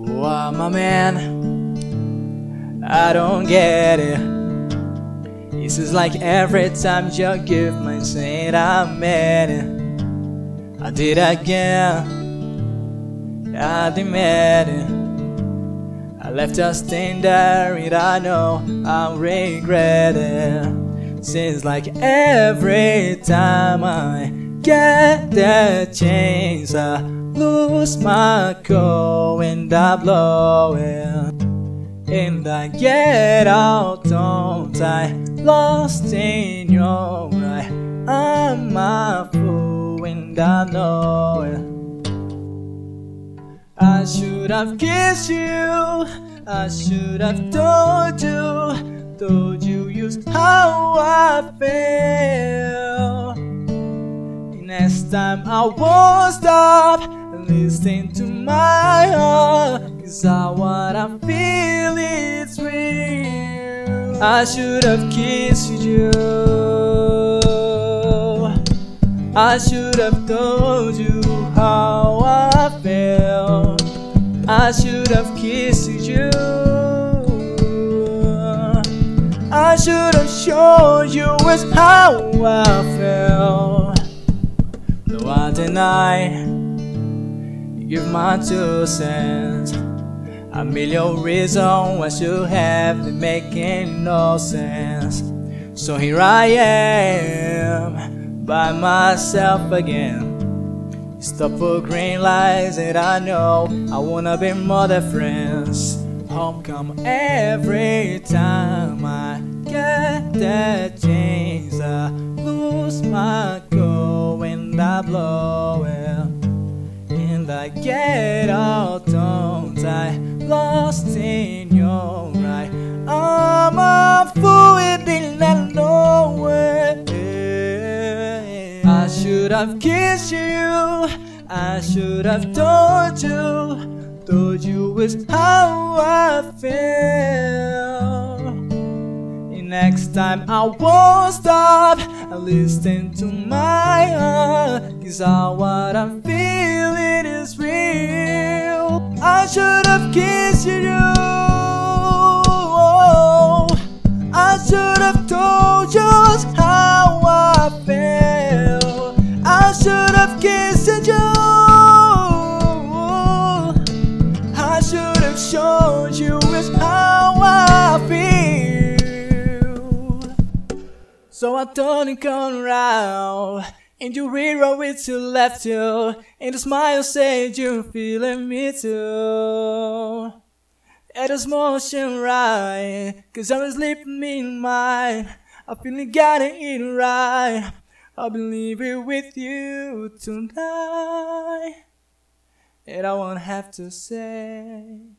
Oh, I'm man. I don't get it. It's just like every time you give my saying I'm it. I did again. I demand it. I left her staying there, and I know I regret it. Seems like every time I get the chance, I lose my cool and I blow it. And I get out, don't I? Lost in your eye. I'm a fool and I know it. I should have kissed you. I should have told you, told you just how I feel. Next time I won't stop listening to my heart, cause I what I feel is real. I should have kissed you. I should have told you how I feel. I should have kissed you. I should have shown you just how I feel. No, I deny. Give my two cents. A million reasons why you have been making no sense. So here I am by myself again. Stop for green lights and I know I wanna be more than friends. Homecoming every time I get that chance. I lose my cool and I blow it. I get all don't I? Lost in your eye. I'm a fool and I know it. I should have kissed you. I should have told you, told you is how I feel. Next time I won't stop listening to my heart, cause all what I'm feeling is real. I should have kissed you. I should have told you how I feel. I should have kissed you. I should have shown you how I feel. So I and come around. And you reroll it to left you. And the smile said you're feeling me too. And It is motion right, cause I'm sleeping in mine. I feel you got it right. I believe it with you tonight. And I won't have to say.